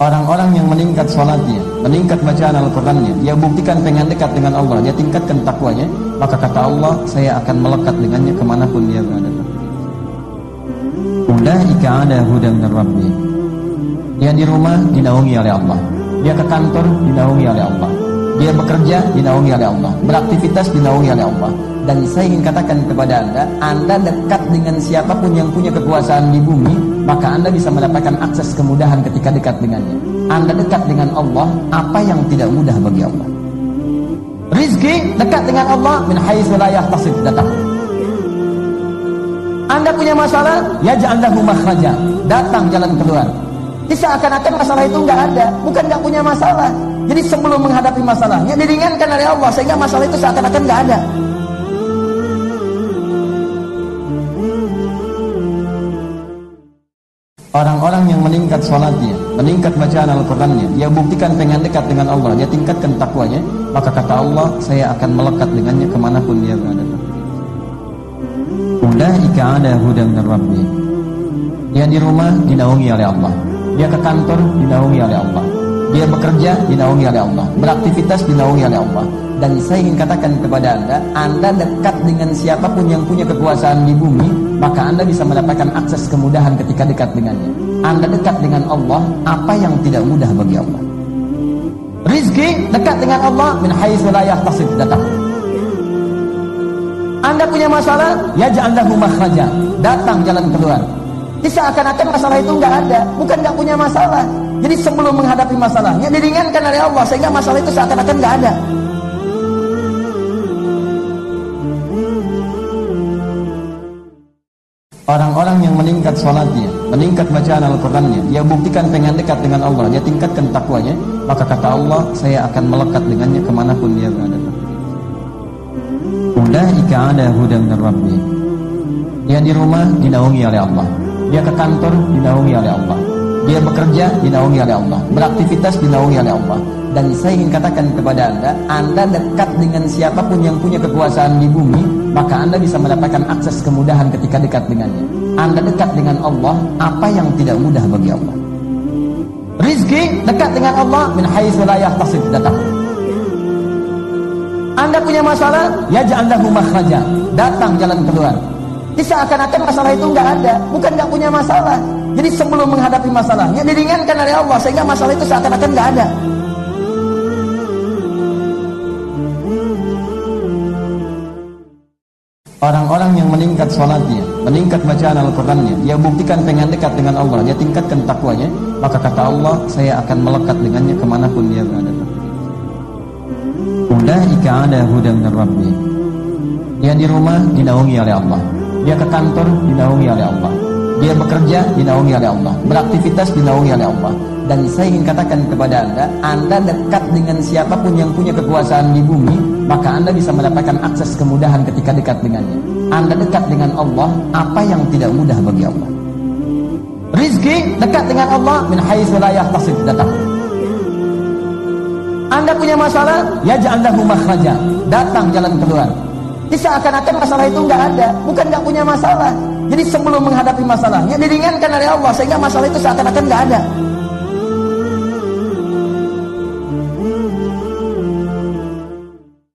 Orang-orang yang meningkat sholatnya, meningkat bacaan Al-Qurannya, dia buktikan pengen dekat dengan Allah, dia tingkatkan takwanya, maka kata Allah, saya akan melekat dengannya ke mana pun dia berada. Ulaika ada hudan min Rabbi. Dia di rumah dinaungi oleh Allah. Dia ke kantor dinaungi oleh Allah. Dia bekerja dinaungi oleh Allah. Beraktivitas dinaungi oleh Allah. Dan saya ingin katakan kepada Anda, Anda dekat dengan siapa pun yang punya kekuasaan di bumi, maka Anda bisa mendapatkan akses kemudahan ketika dekat dengannya. Anda dekat dengan Allah, apa yang tidak mudah bagi Allah? Rizki dekat dengan Allah min haitsu la yahtasib datang. Anda punya masalah, ya ja'allahu makhraja. Datang jalan keluar. Seakan-akan masalah itu enggak ada, bukan enggak punya masalah. Jadi sebelum menghadapi masalahnya diringankan oleh Allah sehingga masalah itu seakan-akan enggak ada. Orang-orang yang meningkat sholatnya, meningkat bacaan Al-Qurannya, dia buktikan pengen dekat dengan Allah, dia tingkatkan takwanya, maka kata Allah, saya akan melekat dengannya ke mana pun dia berada. Ulaika ada hudan Rabbi. Dia di rumah dinaungi oleh Allah. Dia ke kantor dinaungi oleh Allah. Dia bekerja dinaungi oleh Allah. Beraktivitas dinaungi oleh Allah. Dan saya ingin katakan kepada Anda, Anda dekat dengan siapa pun yang punya kekuasaan di bumi, maka Anda bisa mendapatkan akses kemudahan ketika dekat dengannya. Anda dekat dengan Allah, apa yang tidak mudah bagi Allah? Rizki dekat dengan Allah min haitsu la yahtasib datang. Anda punya masalah, ya ja'allahu makhraja. Datang jalan keluar. Seakan-akan masalah itu enggak ada, bukan enggak punya masalah. Jadi sebelum menghadapi masalahnya diringankan oleh Allah sehingga masalah itu seakan-akan enggak ada. Orang-orang yang meningkat sholatnya, meningkat bacaan Al-Qurannya, dia buktikan pengen dekat dengan Allah, dia tingkatkan takwanya, maka kata Allah, saya akan melekat dengannya ke mana pun dia berada. Ulaika ada hudan min Rabbi. Dia di rumah dinaungi oleh Allah. Dia ke kantor dinaungi oleh Allah. Dia bekerja dinaungi oleh Allah. Beraktivitas dinaungi oleh Allah. Dan saya ingin katakan kepada Anda, Anda dekat dengan siapa pun yang punya kekuasaan di bumi, maka Anda bisa mendapatkan akses kemudahan ketika dekat dengannya. Anda dekat dengan Allah, apa yang tidak mudah bagi Allah? Rizki dekat dengan Allah min haitsu la yahtasib datang. Anda punya masalah, ya ja'allahu makhraja. Datang jalan keluar. Jadi seakan-akan masalah itu enggak ada, bukan enggak punya masalah. Jadi sebelum menghadapi masalahnya diringankan oleh Allah sehingga masalah itu seakan-akan enggak ada. Orang-orang yang meningkat sholatnya, meningkat bacaan Al-Qurannya, dia buktikan pengen dekat dengan Allah, dia tingkatkan takwanya, maka kata Allah, saya akan melekat dengannya ke mana pun dia berada. Ulaika ada hudan min Rabbi. Dia di rumah dinaungi oleh Allah. Dia ke kantor dinaungi oleh Allah. Dia bekerja dinaungi oleh Allah. Beraktivitas dinaungi oleh Allah. Dan saya ingin katakan kepada Anda, Anda dekat dengan siapa pun yang punya kekuasaan di bumi, maka Anda bisa mendapatkan akses kemudahan ketika dekat dengannya. Anda dekat dengan Allah, apa yang tidak mudah bagi Allah? Rizki dekat dengan Allah min haitsu la yahtasib datang. Anda punya masalah, ya ja'allahu makhraja. Datang jalan keluar. Seakan-akan masalah itu enggak ada, bukan enggak punya masalah. Jadi sebelum menghadapi masalahnya diringankan oleh Allah sehingga masalah itu seakan-akan enggak ada.